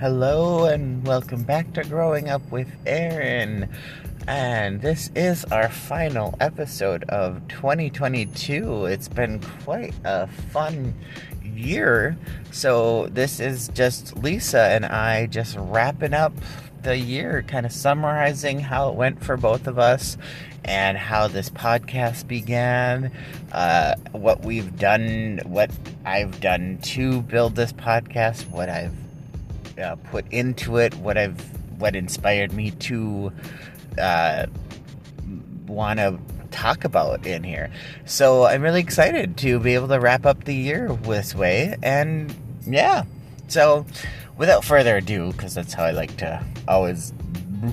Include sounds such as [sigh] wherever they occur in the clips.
Hello and welcome back to Growing Up with Ehryn. And this is our final episode of 2022. It's been quite a fun year. So, this is just Lisa and I just wrapping up the year, kind of summarizing how it went for both of us and how this podcast began, uh, what we've done, what I've done to build this podcast, what I've uh, put into it, what I've, what inspired me to uh, want to talk about in here. So I'm really excited to be able to wrap up the year this way, and yeah. So without further ado, because that's how I like to always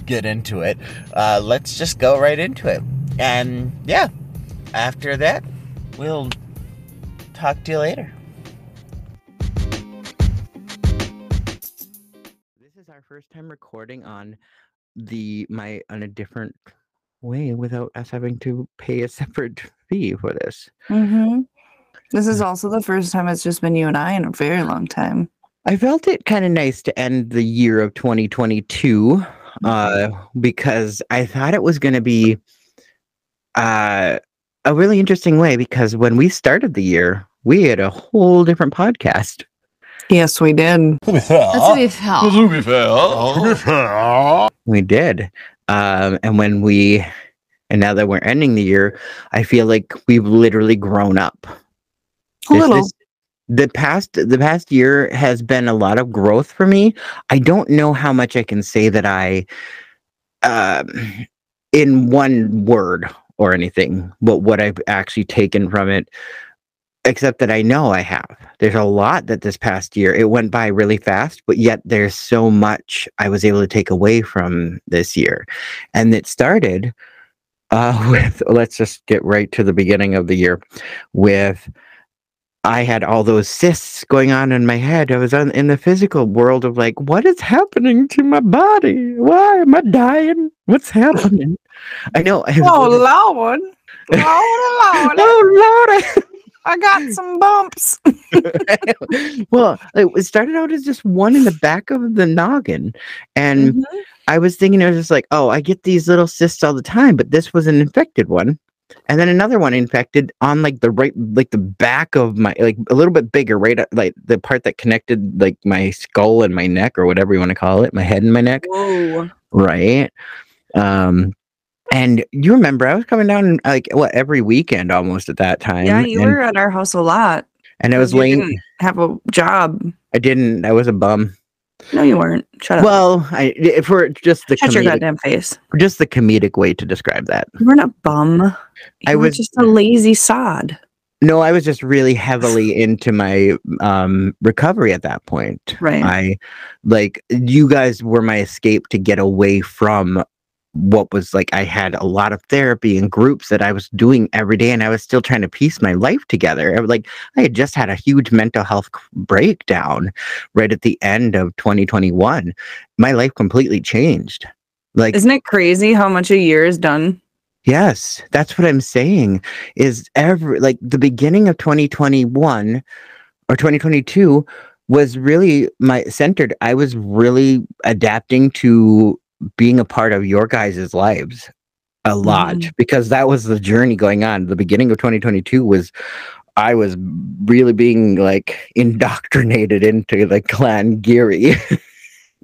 get into it, uh, let's just go right into it. And yeah, after that, we'll talk to you later. Our first time recording on the my on a different way without us having to pay a [laughs] separate fee for this. Mm-hmm. This is also the first time it's just been you and I in a very long time. I felt it kind of nice to end the year of 2022 uh, because I thought it was going to be uh, a really interesting way because when we started the year, we had a whole different podcast. Yes, we did. To be fair. To be fair. To be fair. To be fair. We did. Um, and when we, and now that we're ending the year, I feel like we've literally grown up. A This little. is- the past the past year has been a lot of growth for me. I don't know how much I can say that I um in one word or anything, but what I've actually taken from it except that I know I have. There's a lot that this past year it went by really fast, but yet there's so much I was able to take away from this year. And it started uh [laughs] with let's just get right to the beginning of the year with I had all those cysts going on in my head. I was on, in the physical world of like, what is happening to my body? Why am I dying? What's happening? I know. Oh Lord. Lord, Lord. oh Lord! [laughs] [laughs] I got [laughs] some bumps. [laughs] [laughs] well, it started out as just one in the back of the noggin, and Mhm. I was thinking I was just like, oh, I get these little cysts all the time, but this was an infected one. And then another one infected on like the right, like the back of my, like a little bit bigger, right? Like the part that connected like my skull and my neck or whatever you want to call it, my head and my neck, Whoa. right? Um, and you remember I was coming down like what every weekend almost at that time. Yeah, you and, were at our house a lot. and I was You laying. didn't have a job. I didn't. I was a bum. No, you weren't. Shut up. Well, I for just the Shut your comedic, goddamn face. just the comedic way to describe that. You weren't a bum. You I was- just a lazy sod. No, I was just really heavily into my um recovery at that point. Right. I like you guys were my escape to get away from what was like I had a lot of therapy and groups that I was doing every day and I was still trying to piece my life together. I was like I had just had a huge mental health breakdown right at the end of 2021. My life completely changed. Like Isn't it crazy how much a year is done? Yes, that's what I'm saying. Is every like the beginning of 2021 or 2022 was really my centered. I was really adapting to being a part of your guys' lives a lot Mhm. because that was the journey going on. The beginning of 2022 was I was really being like indoctrinated into the clan Geary. [laughs]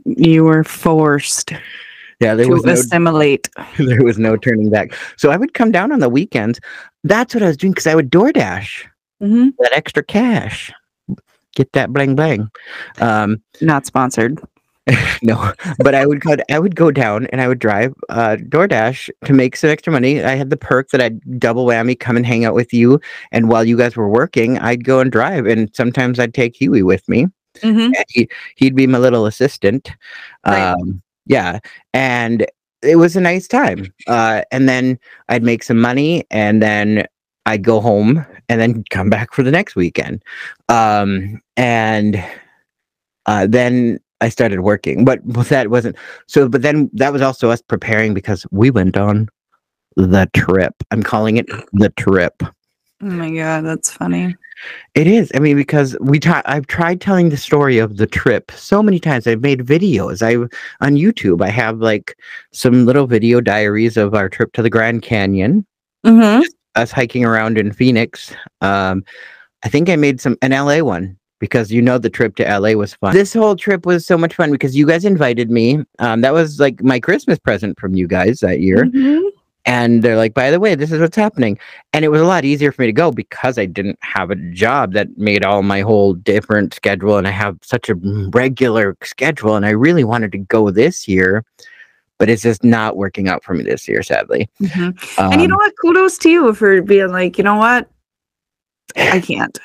You were forced yeah, there to was no assimilate. [laughs] there was no turning back. So I would come down on the weekends. That's what I was doing because I would DoorDash hmm that extra cash, get that bling bling. Um, Not sponsored. [laughs] no, but I would go. I would go down and I would drive uh, DoorDash to make some extra money. I had the perk that I'd double whammy, come and hang out with you, and while you guys were working, I'd go and drive. And sometimes I'd take Huey with me. hmm and he he'd be my little assistant. Right. Um, yeah, and it was a nice time. Uh, and then I'd make some money, and then I'd go home, and then come back for the next weekend. Um, and uh, then I started working, but that wasn't so. But then that was also us preparing because we went on the trip. I'm calling it the trip. Oh my god, that's funny. It is. I mean, because we ta- I've tried telling the story of the trip so many times. I've made videos. I on YouTube. I have like some little video diaries of our trip to the Grand Canyon, Mm-hmm. us hiking around in Phoenix. Um, I think I made some an LA one because you know the trip to LA was fun. This whole trip was so much fun because you guys invited me. Um, that was like my Christmas present from you guys that year. Mhm. and they're like by the way this is what's happening and it was a lot easier for me to go because i didn't have a job that made all my whole different schedule and i have such a regular schedule and i really wanted to go this year but it's just not working out for me this year sadly Mhm. and you Um, know what? Kudos to you for being like, you know what? I can't.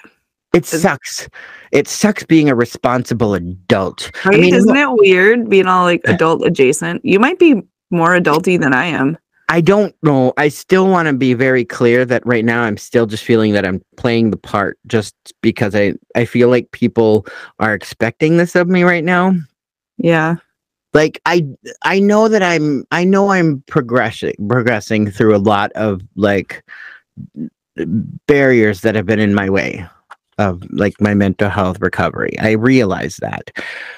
It sucks it sucks being a responsible adult Right? i mean Isn't it weird being all like adult adjacent? You might be more adulty than I am. I don't know. I still want to be very clear that right now I'm still just feeling that I'm playing the part just because I I feel like people are expecting this of me right now. Yeah. Like I I know that I'm I know I'm progressing progressing through a lot of like barriers that have been in my way of like my mental health recovery. I realize that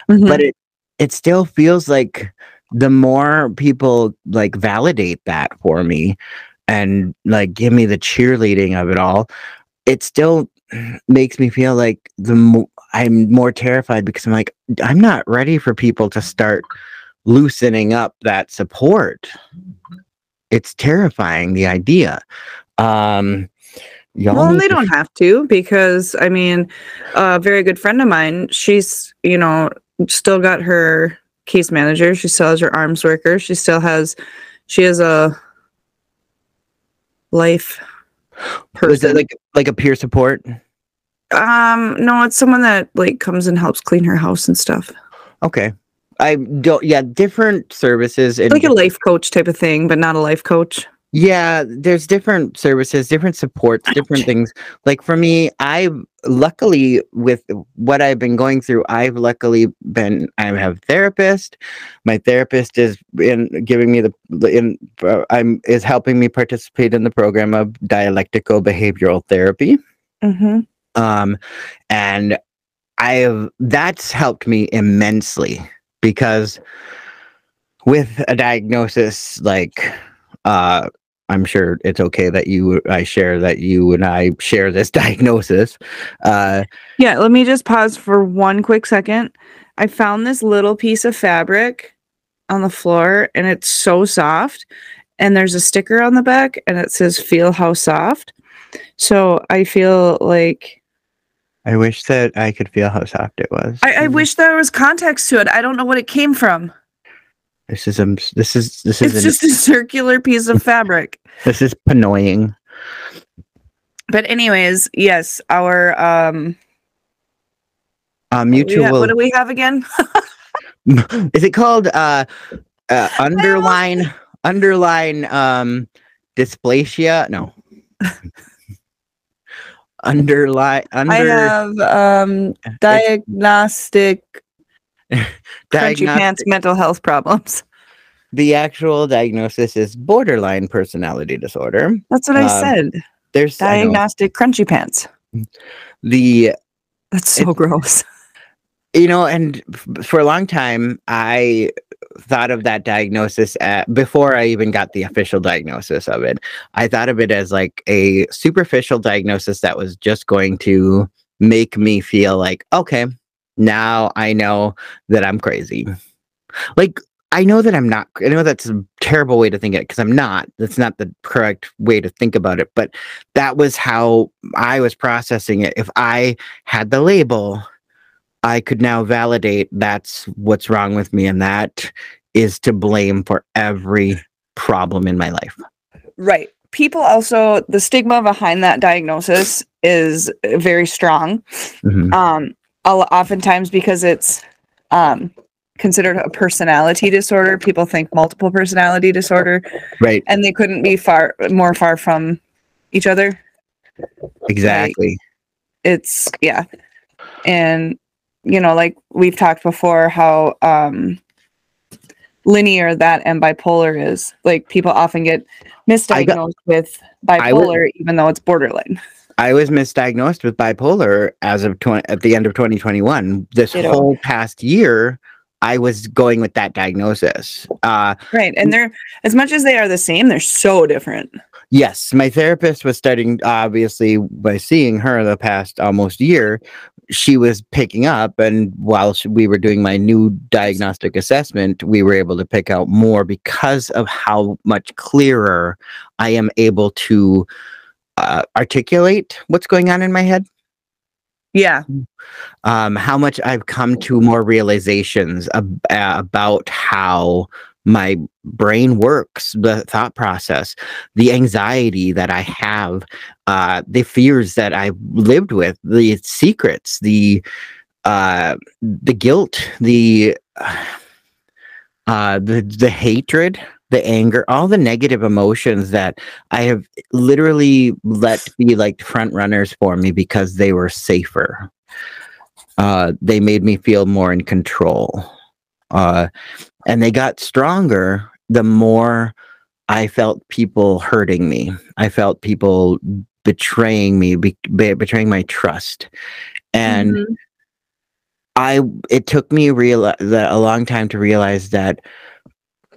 Mhm. but it it still feels like the more people like validate that for me and like give me the cheerleading of it all it still [clears throat] makes me feel like the mo- i'm more terrified because i'm like i'm not ready for people to start loosening up that support it's terrifying the idea um y'all well, they don't have to because I mean, a very good friend of mine, she's you know still got her case manager. She still has her ARMHS worker. She still has, she has a life is person. it like like a peer support um, no, it's someone that like comes and helps clean her house and stuff, okay i don't yeah different services and like a life coach type of thing, but not a life coach. Yeah, there's different services, different supports, different things. Like for me, I've luckily with what I've been going through, I've luckily been I have a therapist. My therapist is in giving me the in uh, I'm is helping me participate in the program of dialectical behavioral therapy. Mm-hmm. Um and I've that's helped me immensely because with a diagnosis like uh I'm sure it's okay that you I share that you and I share this [laughs] diagnosis. Uh Yeah, let me just pause for one quick second. I found this little piece of fabric on the floor and it's so soft. And there's a sticker on the back and it says feel how soft. So I feel like I wish that I could feel how soft it was. I, I wish there was context to it. I don't know what it came from. This is um this is this is It's just a circular piece of [laughs] fabric. this is annoying. But anyways, yes, our um Uh, what do mutual what do we have again? [laughs] [laughs] is it called uh, uh underline underline um dysplasia no underline I under have um diagnostic [laughs] crunchy pants mental health problems. the actual diagnosis is borderline personality disorder That's what I Um, said. there's Diagnostic crunchy pants. the That's so gross. you know and f- for a long time i thought of that diagnosis at, before i even got the official diagnosis of it i thought of it as like a superficial diagnosis that was just going to make me feel like okay now i know that i'm crazy like i know that i'm not i know that's a terrible way to think of it because i'm not that's not the correct way to think about it but that was how i was processing it if i had the label I could now validate that's what's wrong with me, and that is to blame for every problem in my life. Right. People also the stigma behind that diagnosis is very strong. Mhm. Um oftentimes because it's um considered a personality disorder, people think multiple personality disorder Right, and they couldn't be far more far from each other. exactly. It's yeah. And you know, like we've talked before how um linear that and bipolar is. Like people often get misdiagnosed with I would- bipolar even though it's borderline. I was misdiagnosed with bipolar as of 20, at the end of 2021. This Ditto. whole past year, I was going with that diagnosis. Uh, Right. And they're as much as they are the same, they're so different. yes, my therapist was starting, obviously, by seeing her the past almost year, she was picking up. And while she, we were doing my new diagnostic assessment, we were able to pick out more because of how much clearer I am able to uh, articulate what's going on in my head. Yeah. um, how much I've come to more realizations ab- uh, about how my brain works, the thought process, the anxiety that I have, uh, the fears that I've lived with, the secrets, the uh, the guilt, the [sighs] uh, the the hatred, the anger, all the negative emotions that I have literally let be like front runners for me because they were safer. Uh, they made me feel more in control. Uh, and they got stronger the more I felt people hurting me. I felt people betraying me, be- be- betraying my trust. And Mhm. I it took me real a long time to realize that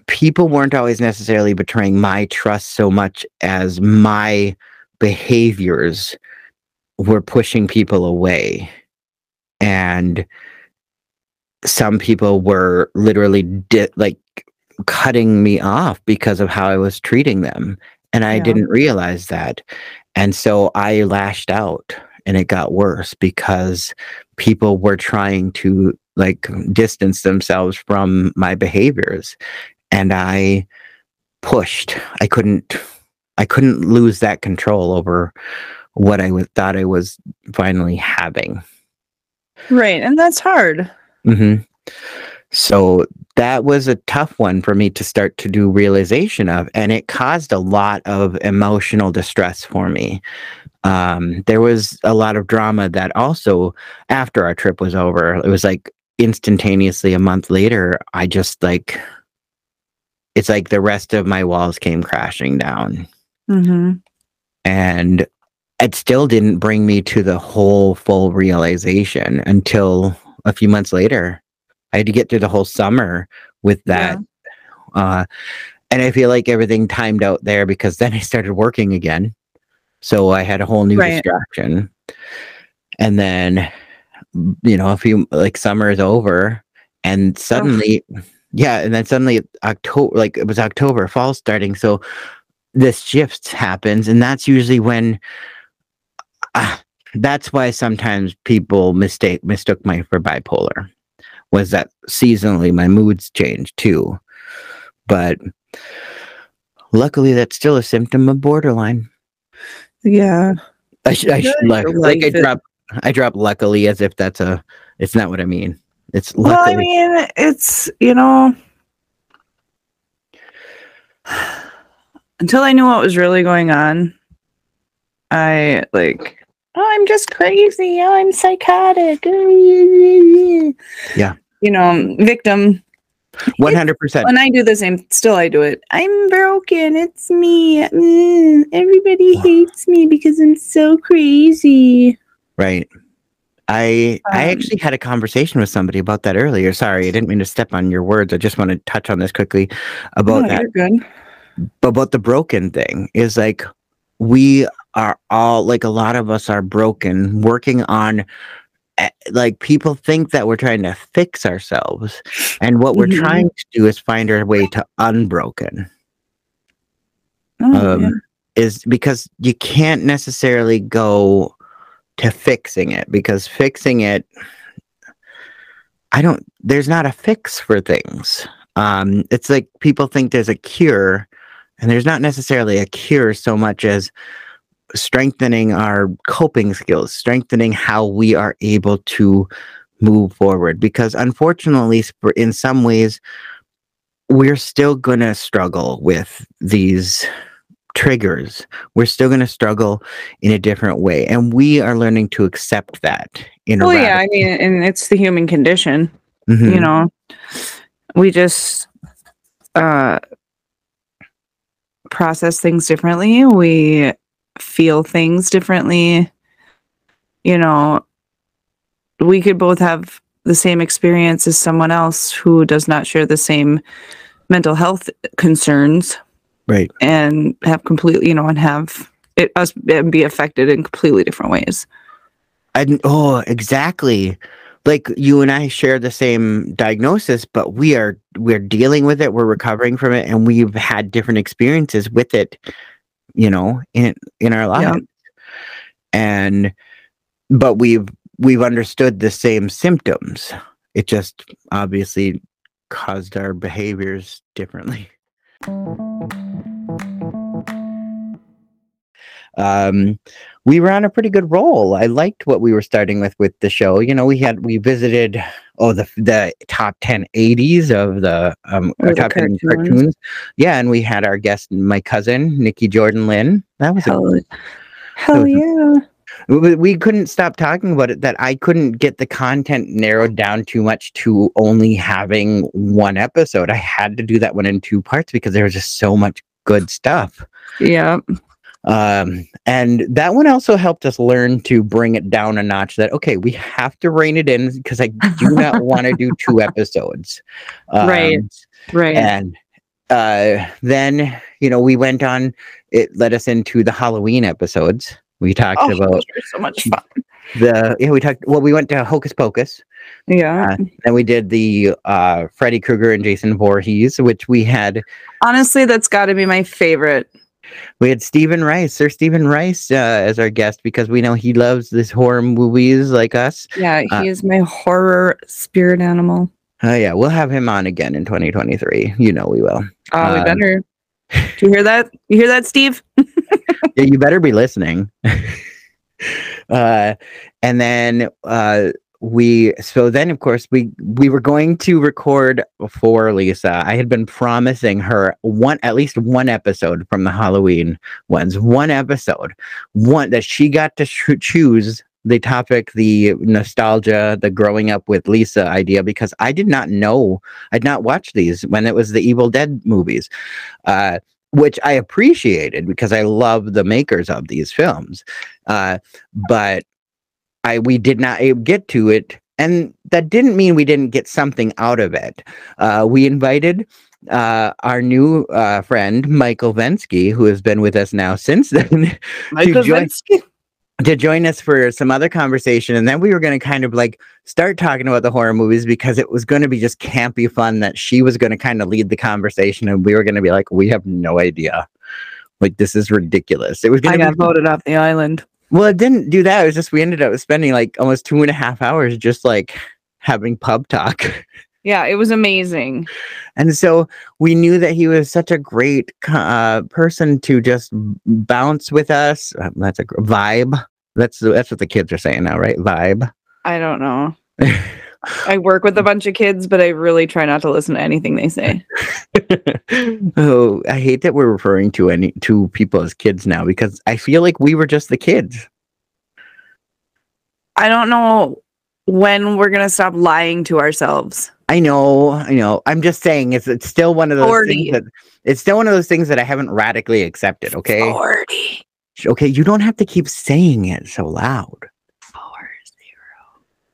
people weren't always necessarily betraying my trust so much as my behaviors were pushing people away. And some people were literally di- like cutting me off because of how I was treating them. And I Yeah. didn't realize that. And so I lashed out and it got worse because people were trying to like distance themselves from my behaviors and I pushed I couldn't I couldn't lose that control over what I was thought I was finally having Right. And that's hard. hmm So that was a tough one for me to start to do realization of, and it caused a lot of emotional distress for me. Um, there was a lot of drama that also, after our trip was over, it was like instantaneously a month later, I just like, it's like the rest of my walls came crashing down. Mm-hmm. and it still didn't bring me to the whole full realization until a few months later. I had to get through the whole summer with that uh and i feel like everything timed out there because [laughs] then i started working again. So i had a whole new Right. distraction. And then you know a few like summer is over and suddenly yeah and then suddenly october like it was october fall starting so this shift happens and that's usually when uh, that's why sometimes people mistake mistook my for bipolar was that seasonally my moods change too but luckily that's still a symptom of borderline Yeah. i should i should like, like i drop i drop luckily as if that's a it's not what i mean it's Well, I mean, it's, you know, [sighs] until I knew what was really going on, I like, oh, I'm just crazy. Oh, I'm psychotic. [laughs] Yeah. You know, victim. 100% And I do the same, still I do it. I'm broken. It's me. Mm, everybody hates me because I'm so crazy. Right. I I Um, actually had a conversation with somebody about that earlier. Sorry, I didn't mean to step on your words. I just want to touch on this quickly about Oh, that. you're good. About the broken thing is like we are all like a lot of us are broken working on eh, like people think that we're trying to fix ourselves and what we're Mhm. trying to do is find our way to unbroken Oh, um, yeah. is because you can't necessarily go to fixing it because fixing it i don't there's not a fix for things. Um it's like people think there's a cure and there's not necessarily a cure so much as strengthening our coping skills strengthening how we are able to move forward. Because unfortunately in some ways we're still going to struggle with these triggers. We're still going to struggle in a different way. And we are learning to accept that in a Well, yeah, I mean, and it's the human condition. Mhm. You know, we just uh, process things differently. We feel things differently. you know, we could both have the same experience as someone else who does not share the same mental health concerns Right. and have completely, you know, and have it us and be affected in completely different ways. And oh, exactly. Like you and I share the same diagnosis, but we are we're dealing with it, we're recovering from it, and we've had different experiences with it, you know, in in our Yeah. lives. And but we've we've understood the same symptoms. It just obviously caused our behaviors differently. Um we were on a pretty good roll. I liked what we were starting with with the show. You know we had we visited oh the the top 10 80s of the um Or or the top 10 cartoons. cartoons. Yeah and we had our guest my cousin Nicky Jordan-Linn. That was a Hell, hell yeah. We, we couldn't stop talking about it that i couldn't get the content narrowed down too much to only having one episode i had to do that one in two parts because there was just so much good stuff Yeah. um and that one also helped us learn to bring it down a notch that okay we have to rein it in because i do not [laughs] want to do two episodes Right. Um, Right. and uh then you know we went on it led us into the halloween episodes we talked oh, about [laughs] so much fun. the yeah we talked well we went to hocus pocus Yeah. and we did the uh freddy krueger and jason Voorhees, which we had Honestly, that's got to be my favorite. we had Steven Rice sir Steven Rice uh, as our guest because we know he loves this horror movies like us Yeah, Uh, he is my horror spirit animal. oh yeah we'll have him on again in 2023 you know we will Oh, we Um, better. Do you hear that? You hear that, Steve? [laughs] [laughs] yeah, you better be listening. [laughs] uh, and then uh, we, so then of course we we were going to record for Lisa. I had been promising her one at least one episode from the Halloween ones, one episode, one that she got to sh- choose the topic, the nostalgia, the growing up with Lisa idea, because I did not know, I'd not watched these when it was the Evil Dead movies. Uh, which I appreciated because I love the makers of these films. Uh, but I we did not get to it, and that didn't mean we didn't get something out of it. Uh, we invited uh, our new uh, friend Michael Venske, who has been with us now since then, [laughs] Michael join- Vinsky? To join us for some other conversation. And then we were going to kind of like start talking about the horror movies because it was going to be just campy fun that she was going to kind of lead the conversation. And we were going to be like, we have no idea. Like, this is ridiculous. It was I going to got be, voted off the island. well, it didn't do that. It was just, we ended up spending like almost two and a half hours just like having pub talk. Yeah, it was amazing. And so we knew that he was such a great uh, person to just bounce with us. Uh, That's a vibe. That's that's what the kids are saying now, right? Vibe. I don't know. [laughs] I work with a bunch of kids, but I really try not to listen to anything they say. [laughs] oh, I hate that we're referring to any to people as kids now because I feel like we were just the kids. I don't know when we're gonna stop lying to ourselves. I know, I know. I'm just saying it's it's still one of those 40. things that it's still one of those things that I haven't radically accepted. Okay, Forty. Okay. You don't have to keep saying it so loud. Four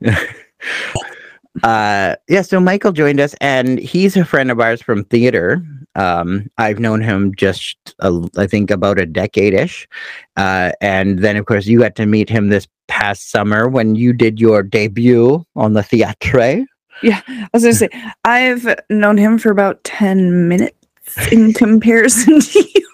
zero. [laughs] uh yeah so michael joined us and he's a friend of ours from theater um i've known him just uh, i think about a decade-ish uh and then of course you got to meet him this past summer when you did your debut on the theatre Yeah, I was gonna say I've known him for about ten minutes in [laughs] comparison to you.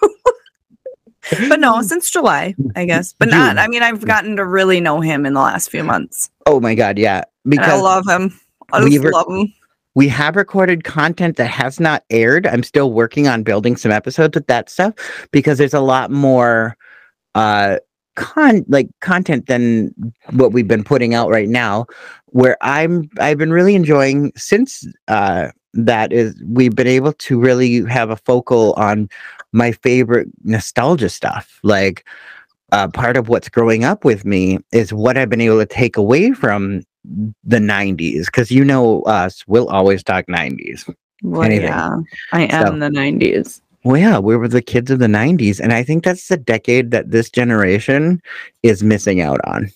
But no, since July, I guess. But not. I mean, I've gotten to really know him in the last few months. oh my god yeah And I love him. I just were- love him. we have recorded content that has not aired. I'm still working on building some episodes with that stuff because there's a lot more uh con like content than what we've been putting out right now where I'm I've been really enjoying since uh that is we've been able to really have a focal on my favorite nostalgia stuff like uh, part of what's growing up with me is what I've been able to take away from the 90s because you know us we'll always talk 90s Well, anything. yeah, I am So- the '90s. well yeah we were the kids of the 90s and i think that's the decade that this generation is missing out on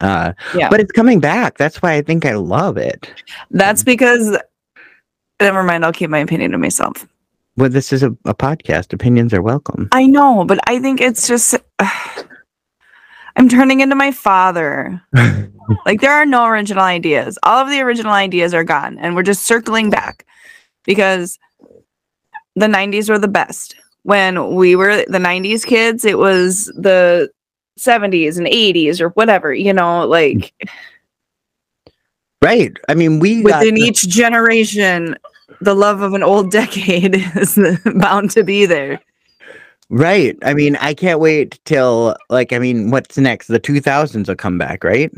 Uh, Yeah. but it's coming back. That's why I think I love it. That's because never mind, I'll keep my opinion to myself. Well, this is a, a podcast. Opinions are welcome. I know, but I think it's just [sighs] I'm turning into my father. [laughs] Like there are no original ideas. All of the original ideas are gone and we're just circling back because the 90s were the best. When we were the 90s kids, it was the 70s and 80s or whatever, you know, like right. I mean, we got within the- each generation, the love of an old [laughs] decade is bound to be there. Right. I mean, I can't wait till like I mean, what's next? The 2000s will come back, right?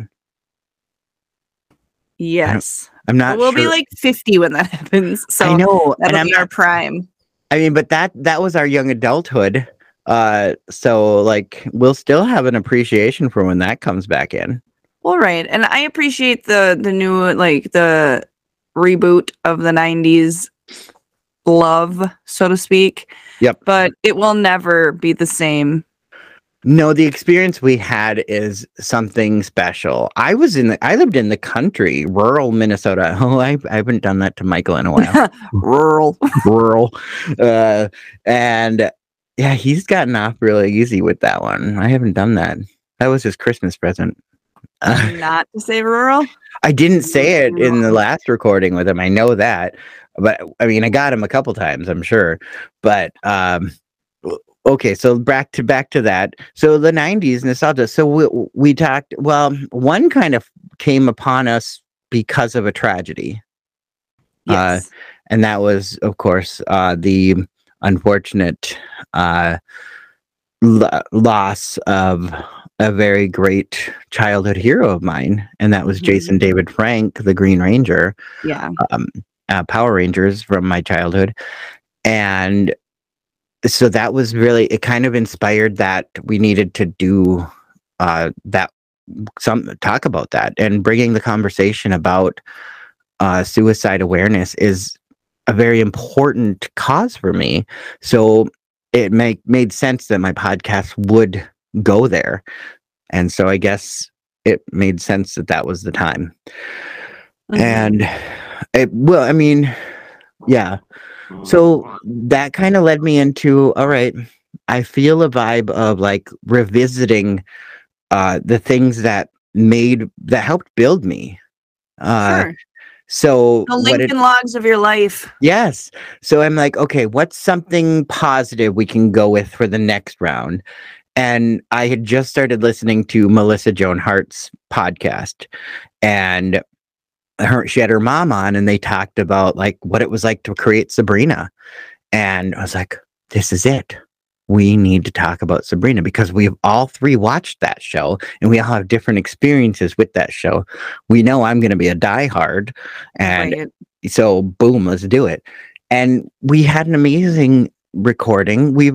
Yes. I'm not we'll be like 50 when that [laughs] happens. So I know, and that'll I'm be our not prime. I mean, but that that was our young adulthood. Uh so like we'll still have an appreciation for when that comes back in. Well, right. And I appreciate the the new like the reboot of the 90s love, so to speak. Yep. But it will never be the same. No, the experience we had is something special. I was in the I lived in the country, rural Minnesota. [laughs] Oh, I, I haven't done that to Michael in a while. [laughs] Rural. [laughs] rural. Uh and yeah, he's gotten off really easy with that one. I haven't done that. That was his Christmas present. Uh, [laughs] Not to say rural. I didn't say it in the last recording with him. I know that, but I mean, I got him a couple times, I'm sure. But um, okay, so back to back to that. So the '90s nostalgia. So we we talked. Well, one kind of came upon us because of a tragedy, Uh, Yes. and that was, of course, uh, the unfortunate uh, lo- loss of a very great childhood hero of mine, and that was Mhm. Jason David Frank, the Green Ranger, yeah. um, uh, Power Rangers from my childhood, and so that was really it. Kind of inspired that we needed to do uh, that some talk about that and bringing the conversation about uh, suicide awareness is a very important cause for me. So it make made sense that my podcast would go there, and so I guess it made sense that that was the time. Mhm. And it well, I mean, yeah. So that kind of led me into all right. I feel a vibe of like revisiting uh the things that made that helped build me. Uh sure. so The what it- Lincoln logs of your life. Yes. So I'm like, okay, what's something positive we can go with for the next round? And I had just started listening to Melissa Joan Hart's podcast, and her she had her mom on, and they talked about like what it was like to create Sabrina. And I was like, this is it. We need to talk about Sabrina because we've all three watched that show and we all have different experiences with that show. We know I'm going to be a diehard, and Right. so boom let's do it and we had an amazing recording we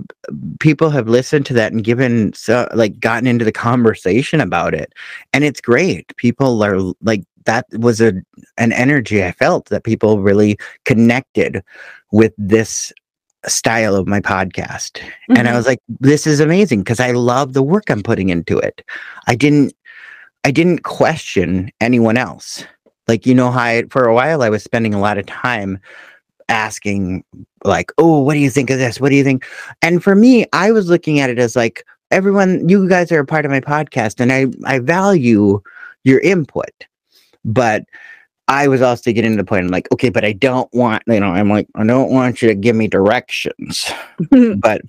people have listened to that and given so like gotten into the conversation about it. And it's great. People are like that was a an energy i felt that people really connected with this style of my podcast. And i Mhm. was like this is amazing because i love the work i'm putting into it. I didn't i didn't question anyone else. Like you know how I, for a while i was spending a lot of time asking like oh what do you think of this? What do you think? And for me i was looking at it as like everyone you guys are a part of my podcast and i i value your input. But i was also getting to the point i'm like okay but i don't want you know i'm like i don't want you to give me directions. [laughs] But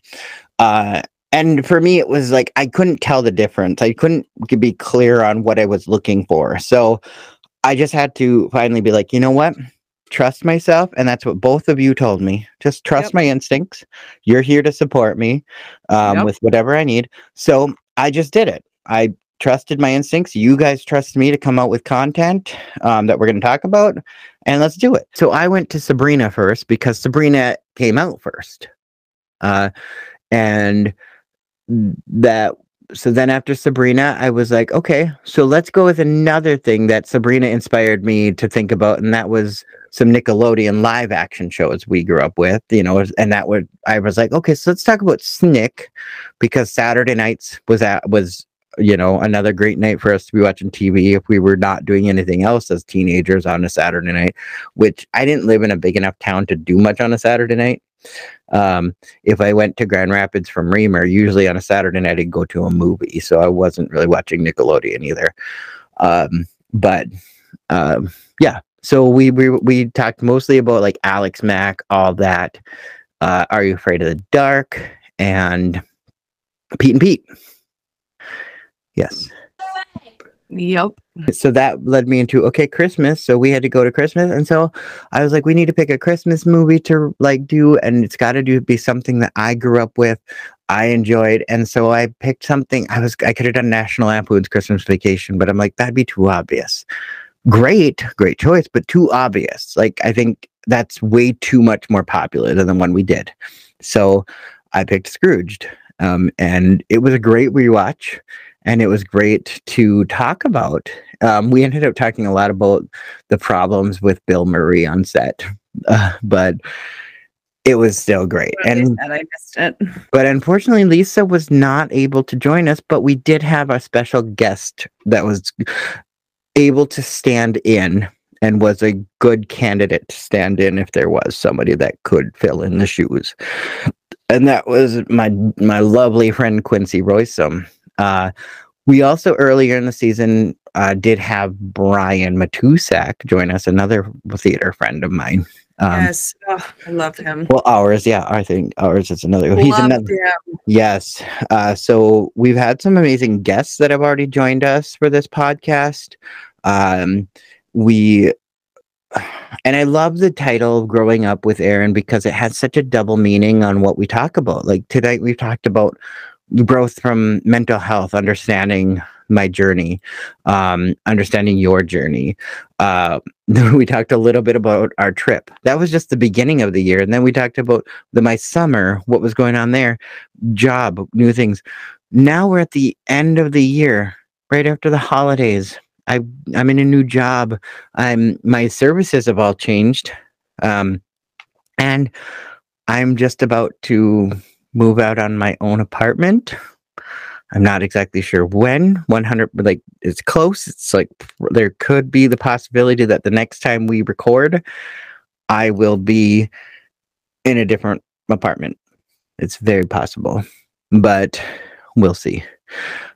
uh and for me it was like i couldn't tell the difference. I couldn't be clear on what i was looking for. So i just had to finally be like you know what trust myself and that's what both of you told me. Just trust Yep. my instincts. You're here to support me um, Yep. with whatever i need. So i just did it. I trusted my instincts. You guys trust me to come out with content um, that we're going to talk about and let's do it. So i went to sabrina first because sabrina came out first. Uh, and that so then after Sabrina, I was like, okay, so let's go with another thing that Sabrina inspired me to think about, and that was some Nickelodeon live action shows we grew up with, you know, and that would I was like, okay, so let's talk about Snick because Saturday nights was at was you know, another great night for us to be watching TV if we were not doing anything else as teenagers on a Saturday night, which I didn't live in a big enough town to do much on a Saturday night. Um, if I went to Grand Rapids from Remer, usually on a Saturday night I'd go to a movie, so I wasn't really watching Nickelodeon either. Um, but um, yeah, so we we we talked mostly about like Alex Mack, all that. Uh, Are you afraid of the dark? And Pete and Pete. Yes. Yep. So that led me into okay, Christmas. So we had to go to Christmas, and so I was like, we need to pick a Christmas movie to like do, and it's got to do be something that I grew up with, I enjoyed, and so I picked something. I was I could have done National Lampoon's Christmas Vacation, but I'm like that'd be too obvious. Great, great choice, but too obvious. Like I think that's way too much more popular than the one we did. So I picked Scrooged, um, and it was a great rewatch and it was great to talk about. Um, we ended up talking a lot about the problems with Bill Murray on set, [laughs] uh, but it was still great. And I missed it. [laughs] but unfortunately, Lisa was not able to join us. But we did have a special guest that was able to stand in and was a good candidate to stand in if there was somebody that could fill in the shoes. And that was my my lovely friend Quincey Roisum. Uh, we also earlier in the season uh, did have Brian Matuszak join us, another theater friend of mine. Um, yes. Oh, I love him. Well, ours, yeah, I think ours is another. He's another. him. Yes. Uh, so we've had some amazing guests that have already joined us for this podcast. Um, we, and I love the title "Growing Up with Ehryn" because it has such a double meaning on what we talk about. Like tonight, we've talked about growth from mental health, understanding my journey, um, understanding your journey. Uh, [laughs] we talked a little bit about our trip. That was just the beginning of the year, and then we talked about the my summer, what was going on there, job, new things. Now we're at the end of the year, right after the holidays. I I'm in a new job. I'm my services have all changed, um, and I'm just about to move out on my own apartment. I'm not exactly sure when. 100, like it's close. It's like there could be the possibility that the next time we record, I will be in a different apartment. It's very possible, but we'll see.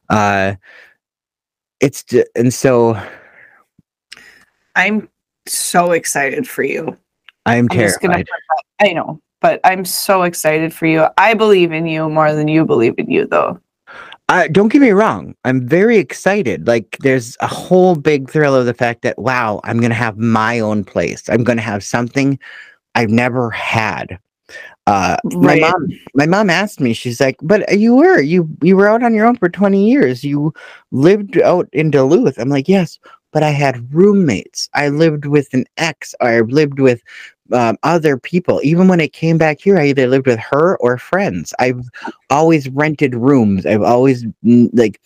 Uh, it's and so I'm so excited for you. I'm I'm just gonna terrified. I know, but I'm so excited for you. I believe in you more than you believe in you, though. Uh, don't get me wrong. I'm very excited. Like, there's a whole big thrill of the fact that, wow, I'm going to have my own place. I'm going to have something I've never had. Uh, Right. My mom, my mom asked me. She's like, "But you were you you were out on your own for 20 years. You lived out in Duluth." I'm like, "Yes, but I had roommates. I lived with an ex. I lived with um, other people. Even when I came back here, I either lived with her or friends. I've always rented rooms. I've always like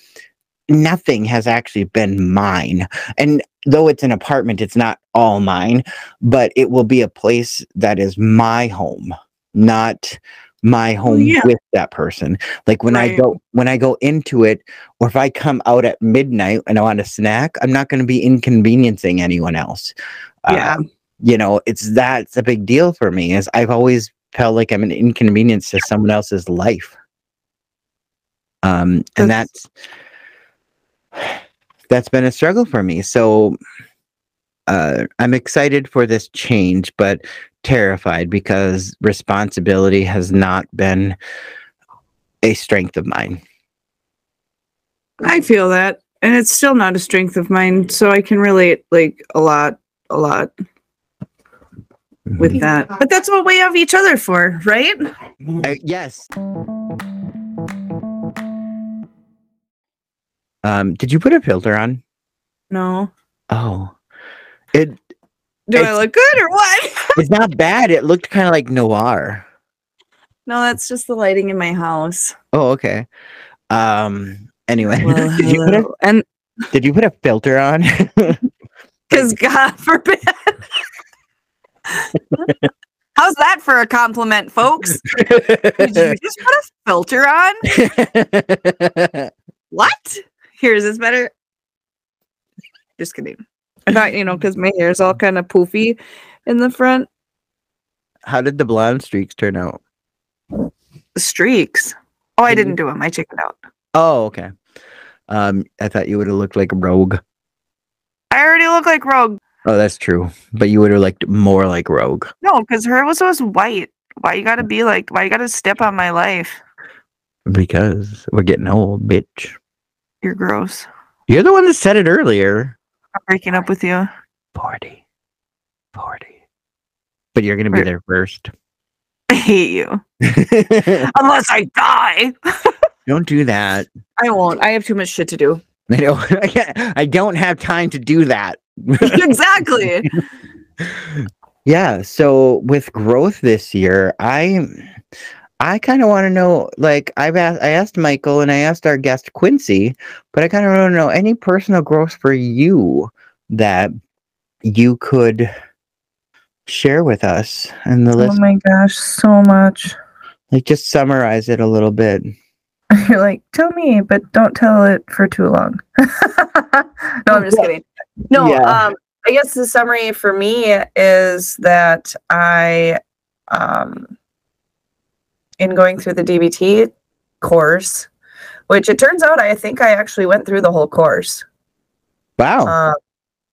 nothing has actually been mine. And though it's an apartment, it's not all mine, but it will be a place that is my home, not my home yeah. with that person. Like when I go when I go into it, or if I come out at midnight and I want a snack, I'm not going to be inconveniencing anyone else. Uh, Yeah. You know, it's that's a big deal for me. Is I've always felt like I'm an inconvenience to someone else's life. Um, and That's- that's been a struggle for me. So uh, I'm excited for this change, but terrified because responsibility has not been a strength of mine. I feel that. And it's still not a strength of mine. So I can relate like a lot, a lot with that. But that's what we have each other for, right? Uh, yes. Um, did you put a filter on? No. Oh, it Do I look good or what? [laughs] it's not bad. It looked kind of like noir. no, that's just the lighting in my house. Oh, okay. Um. Anyway, Well, [laughs] did you put a and did you put a filter on? [laughs] because God forbid. [laughs] How's that for a compliment, folks? Did you just put a filter on? [laughs] What? Here, is this better? Just kidding. I thought, you know, because my hair is all kind of poofy in the front. How did the blonde streaks turn out? Streaks. Oh, I Did didn't do them. I checked it out. Oh, okay. Um, I thought you would have looked like a rogue. I already look like Rogue. Oh, that's true. But you would have liked more like Rogue No, because her was was white. Why you gotta be like? Why you gotta step on my life? because we're getting old, bitch. You're gross. You're the one that said it earlier. I'm breaking up with you. 40. 40. But you're going to be Right. there first. I hate you. [laughs] Unless I die. [laughs] Don't do that. I won't. I have too much shit to do. I don't, [laughs] I, can't- I don't have time to do that. Exactly. [laughs] yeah. So with growth this year, I I kind of want to know. Like I've asked, I asked Michael and I asked our guest Quincey, but I kind of want to know any personal growth for you that you could share with us and the oh list. Oh my gosh, so much. Like just summarize it a little bit. You're [laughs] like, tell me, but don't tell it for too long. [laughs] no, I'm just Well, kidding. No, yeah. um, I guess the summary for me is that I, um, in going through the DBT course, which it turns out I think I actually went through the whole course. Wow. Um,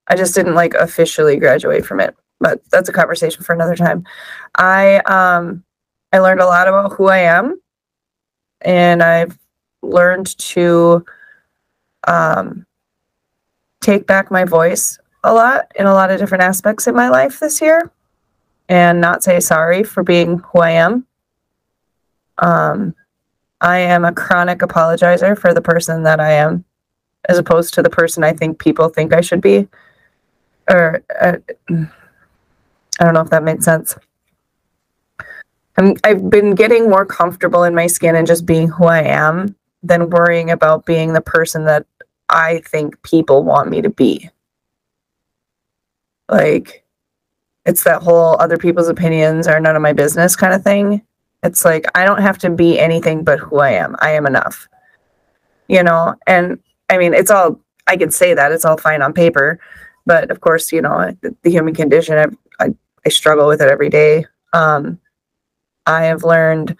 I just didn't like officially graduate from it, but that's a conversation for another time. I um, I learned a lot about who I am, and I've learned to um, take back my voice a lot in a lot of different aspects in my life this year, and not say sorry for being who I am. Um, I am a chronic apologizer for the person that I am as opposed to the person I think people think I should be. Or uh, I don't know if that made sense. I'm, I've been getting more comfortable in my skin and just being who I am than worrying about being the person that I think people want me to be. Like, it's that whole other people's opinions are none of my business kind of thing. It's like, I don't have to be anything but who I am. I am enough. You know, and I mean, it's all I can say that it's all fine on paper, but of course, you know, the, human condition. I, I I struggle with it every day. Um, I have learned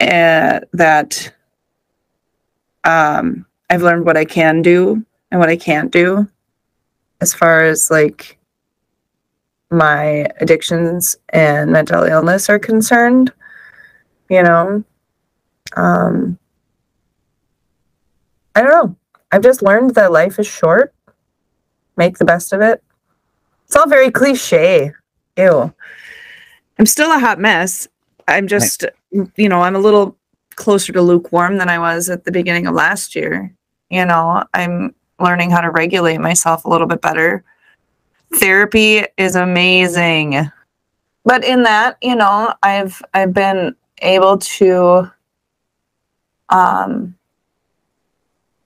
uh, that um, I've learned what I can do and what I can't do, as far as like my addictions and mental illness are concerned. You know, um, I don't know. I've just learned that life is short. Make the best of it. It's all very cliche. Ew. I'm still a hot mess. I'm just, you know, I'm a little closer to lukewarm than I was at the beginning of last year. You know, I'm learning how to regulate myself a little bit better. Therapy is amazing. But in that, you know, I've I've been able to um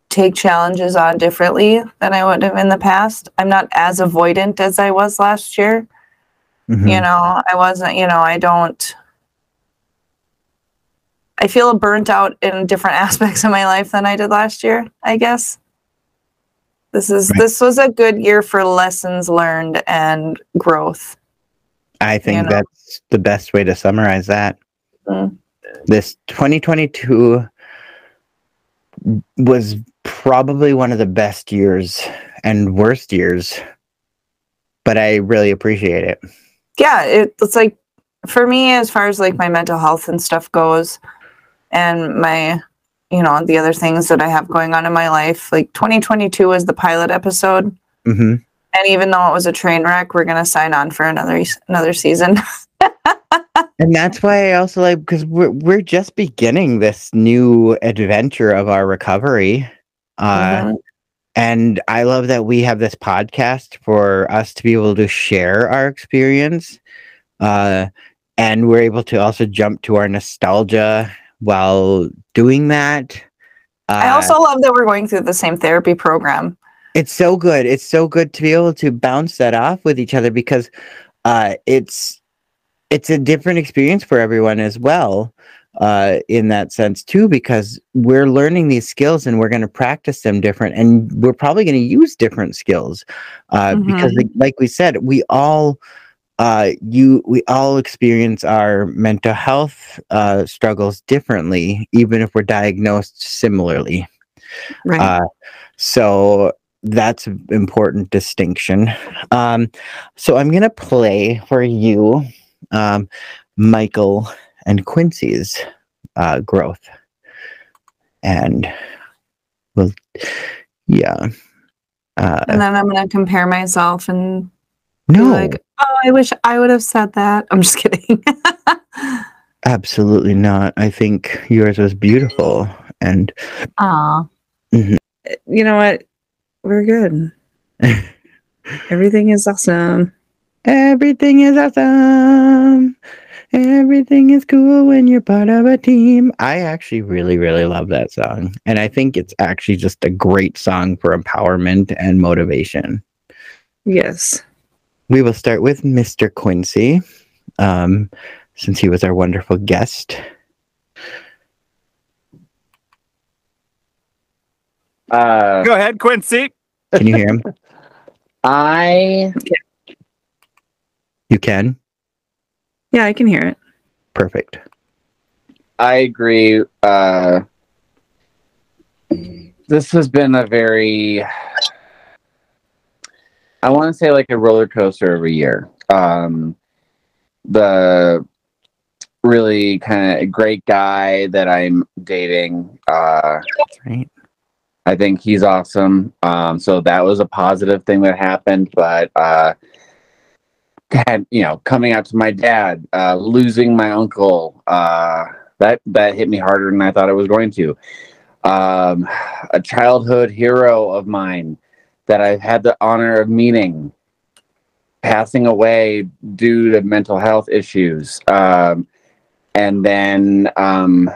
take challenges on differently than I would have in the past. I'm not as avoidant as I was last year. Mhm. You know, I wasn't, you know, I don't I feel burnt out in different [laughs] aspects of my life than I did last year, I guess. This is Right. this was a good year for lessons learned and growth. I think know. that's the best way to summarize that. Mm. This 2022 was probably one of the best years and worst years, but I really appreciate it. yeah it, it's like for me as far as like my mental health and stuff goes and my you know the other things that i have going on in my life like 2022 was the pilot episode hmm and even though it was a train wreck we're going to sign on for another another season [laughs] And that's why I also like because we're we're just beginning this new adventure of our recovery. Uh, Mhm. And I love that we have this podcast for us to be able to share our experience. Uh, and we're able to also jump to our nostalgia while doing that. Uh, i also love that we're going through the same therapy program it's so good. It's so good to be able to bounce that off with each other because uh, it's it's a different experience for everyone as well. uh, in that sense too, because we're learning these skills and we're going to practice them different, and we're probably going to use different skills uh, because, like, like we said, we all uh, you we all experience our mental health uh, struggles differently, even if we're diagnosed similarly. Right. Uh, so that's an important distinction. Um, so I'm gonna play for you, um, Michael and Quincey's uh, growth, and well, yeah. Uh, and then I'm gonna compare myself and no, like, oh, I wish I would have said that. I'm just kidding. [laughs] absolutely not. I think yours was beautiful, and Aw. Mhm. You know what? We're good. [laughs] Everything is awesome. Everything is awesome. Everything is cool when you're part of a team. I actually really, really love that song. And I think it's actually just a great song for empowerment and motivation. Yes. We will start with Mr. Quincey, um, since he was our wonderful guest. Uh, Go ahead, Quincey. Can you hear him? [laughs] I You can? Yeah, I can hear it. Perfect. I agree. Uh, this has been a very, I want to say like a roller coaster of a year. Um, the really kind of great guy that I'm dating, uh, right. I think he's awesome. Um, so that was a positive thing that happened, but uh, had you know coming out to my dad, uh, losing my uncle, uh, that that hit me harder than I thought it was going to. Um, a childhood hero of mine that I've had the honor of meeting, passing away due to mental health issues, um, and then. Um,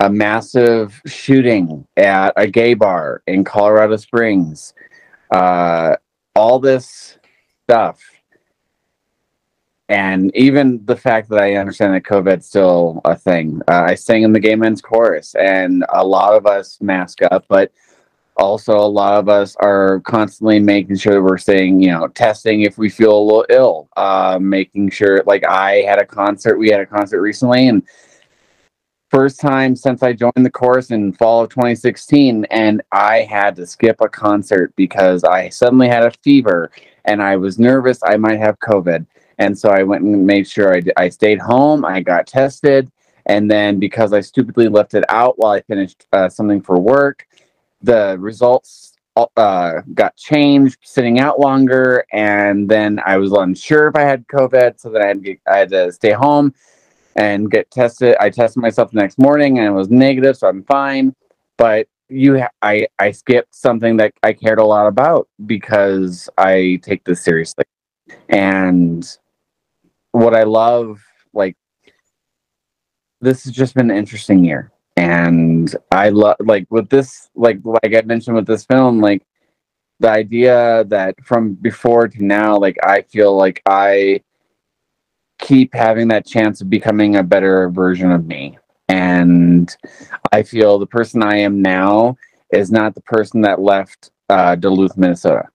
a massive shooting at a gay bar in Colorado Springs. Uh, all this stuff. And even the fact that I understand that COVID's still a thing. Uh, I sang in the gay men's chorus, and a lot of us mask up, but also a lot of us are constantly making sure that we're staying, you know, testing if we feel a little ill, uh, making sure, like, I had a concert, we had a concert recently, and first time since I joined the course in fall of 2016, and I had to skip a concert because I suddenly had a fever and I was nervous I might have COVID. And so I went and made sure I, I stayed home, I got tested, and then because I stupidly left it out while I finished uh, something for work, the results uh, got changed, sitting out longer, and then I was unsure if I had COVID, so then I had to, I had to stay home and get tested. I tested myself the next morning and it was negative, so I'm fine. But you, ha- I, I skipped something that I cared a lot about because I take this seriously. And what I love, like, this has just been an interesting year. And I love, like, with this, like, like I mentioned with this film, like, the idea that from before to now, like, I feel like I keep having that chance of becoming a better version of me. And I feel the person I am now is not the person that left uh, Duluth, Minnesota.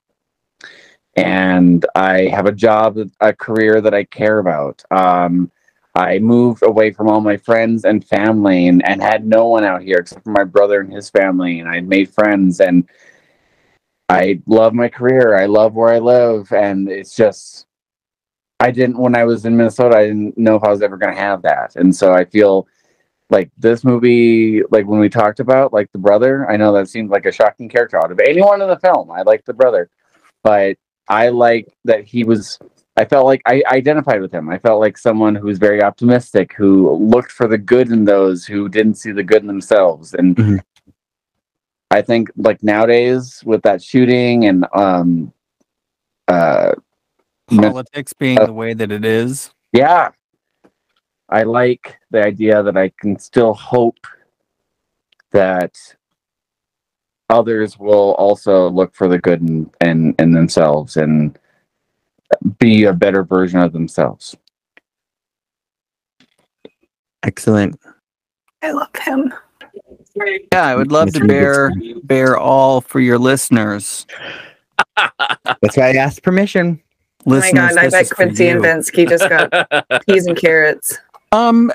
And I have a job, a career that I care about. Um, I moved away from all my friends and family and, and had no one out here except for my brother and his family. And I made friends and I love my career. I love where I live. And it's just, I didn't when I was in Minnesota. I didn't know if I was ever going to have that, and so I feel like this movie, like when we talked about like the brother. I know that seemed like a shocking character out of anyone in the film. I like the brother, but I like that he was. I felt like I identified with him. I felt like someone who was very optimistic, who looked for the good in those who didn't see the good in themselves, and. Mhm. I think like nowadays with that shooting and um uh Politics being the way that it is. yeah i like the idea that i can still hope that others will also look for the good in, in, in themselves and be a better version of themselves Excellent. I love him. Yeah, I would love to bear bear all for your listeners. [laughs] That's why I asked permission. Oh my Listeners, god, I this bet is for Quincey and you. Venske just got [laughs] peas and carrots. Um,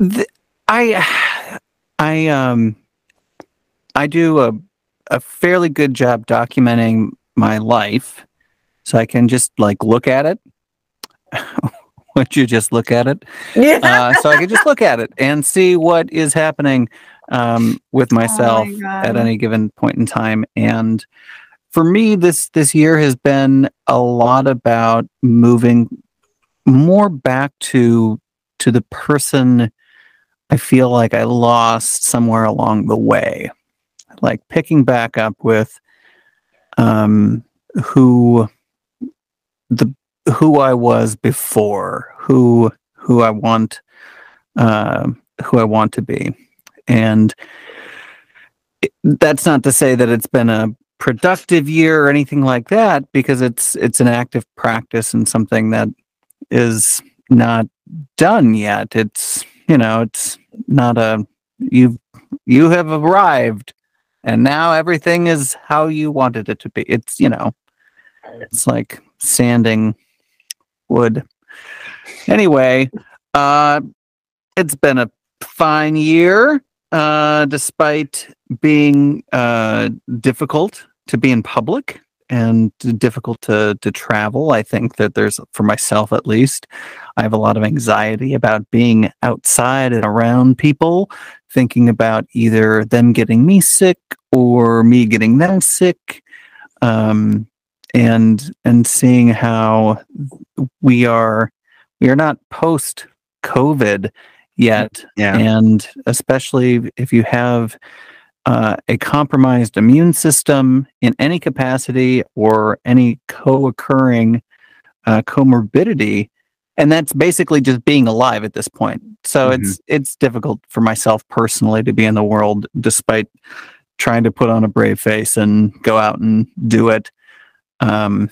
th- I, I um, I do a a fairly good job documenting my life, so I can just like look at it. [laughs] Would you just look at it? Yeah. Uh, so I can just look at it and see what is happening um, with myself at any given point in time. And for me, this this year has been a lot about moving more back to to the person I feel like I lost somewhere along the way, like picking back up with um, who the who I was before, who who I want uh, who I want to be, and that's not to say that it's been a productive year or anything like that, because it's it's an active practice and something that is not done yet. It's you know it's not a you you have arrived and now everything is how you wanted it to be it's you know it's like sanding wood. Anyway uh it's been a fine year uh despite being uh difficult to be in public and difficult to to travel. I think that there's for myself at least i have a lot of anxiety about being outside and around people thinking about either them getting me sick or me getting them sick. Um and and seeing how we are we are not post covid yet Yeah. and especially if you have uh, a compromised immune system in any capacity or any co-occurring uh, comorbidity and that's basically just being alive at this point so Mhm. it's it's difficult for myself personally to be in the world despite trying to put on a brave face and go out and do it um,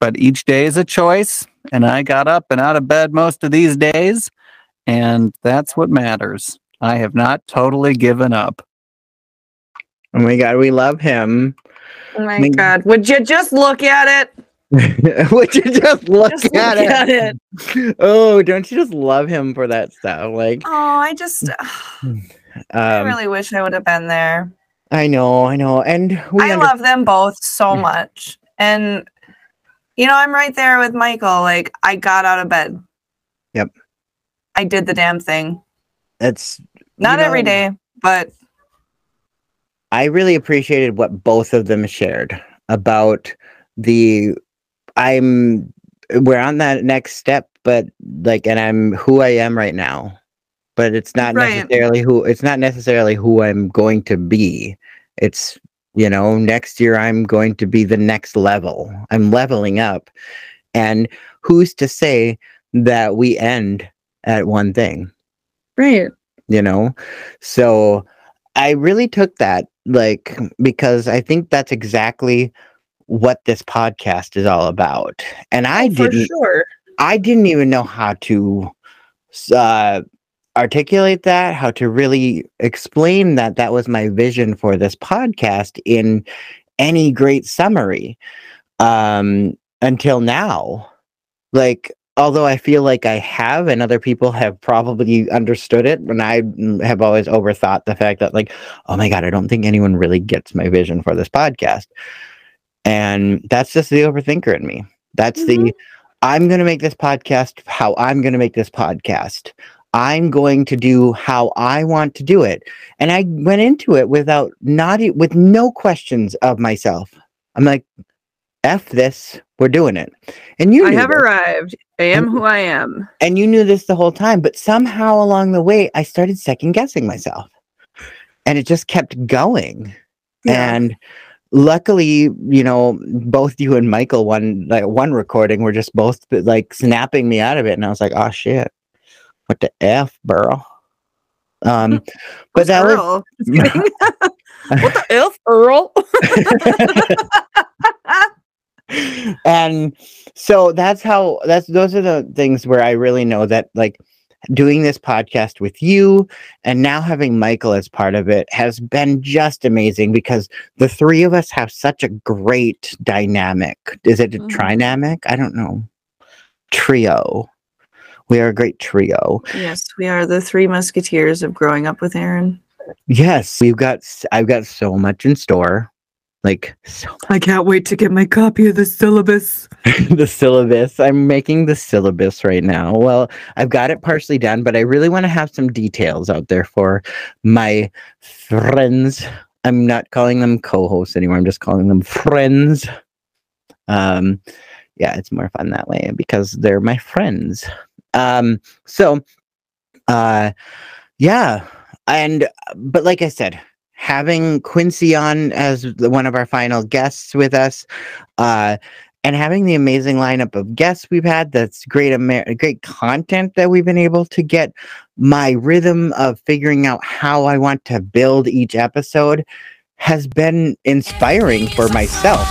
but each day is a choice and i got up and out of bed most of these days and that's what matters i have not totally given up Oh my god, we love him. Oh my Maybe- god. Would you just look at it? [laughs] Would you just look, Just at, look it? at it. [laughs] Oh, don't you just love him for that stuff? Like, Oh, I just [sighs] [sighs] I um, really wish I would have been there. I know, I know, and we I under- love them both so [laughs] much. And you know, I'm right there with Michael. Like I got out of bed. Yep. I did the damn thing. It's Not you every know, day, but I really appreciated what both of them shared about the I'm we're on that next step, but like and I'm who I am right now. But it's not Right. necessarily who it's not necessarily who I'm going to be. It's you know, next year I'm going to be the next level. I'm leveling up. And who's to say that we end at one thing? right. you know so i really took that like because i think that's exactly what this podcast is all about and i Oh, for didn't sure. i didn't even know how to uh articulate that how to really explain that that was my vision for this podcast in any great summary um until now. Like although i feel like i have and other people have probably understood it and i have always overthought the fact that like oh my god i don't think anyone really gets my vision for this podcast. And that's just the overthinker in me. That's the i'm going to make this podcast how i'm going to make this podcast i'm going to do how i want to do it. And i went into it without not with no questions of myself. I'm like f this we're doing it. And you I have this. arrived. I am who I am. and you knew this the whole time but somehow along the way i started second guessing myself. And it just kept going. Yeah. and luckily you know both you and michael one like one recording were just both like snapping me out of it. And i was like oh shit what the f bro um [laughs] but that was Earl. [laughs] Kidding. [laughs] what the F, Earl? and so that's how that's those are the things where I really know that like doing this podcast with you and now having Michael as part of it has been just amazing because the three of us have such a great dynamic. Is it a Mhm. trinamic? I don't know. Trio. We are a great trio. Yes, we are the three musketeers of growing up with Ehryn. Yes, we've got I've got so much in store. Like so I can't wait to get my copy of the syllabus. [laughs] the syllabus. I'm making the syllabus right now. Well, I've got it partially done, but I really want to have some details out there for my friends. I'm not calling them co-hosts anymore. I'm just calling them friends. Um, yeah, it's more fun that way because they're my friends. Um, so, uh, yeah, and but like I said, having Quincey on as one of our final guests with us, uh, and having the amazing lineup of guests we've had that's great Amer- great content that we've been able to get my rhythm of figuring out how i want to build each episode has been inspiring for myself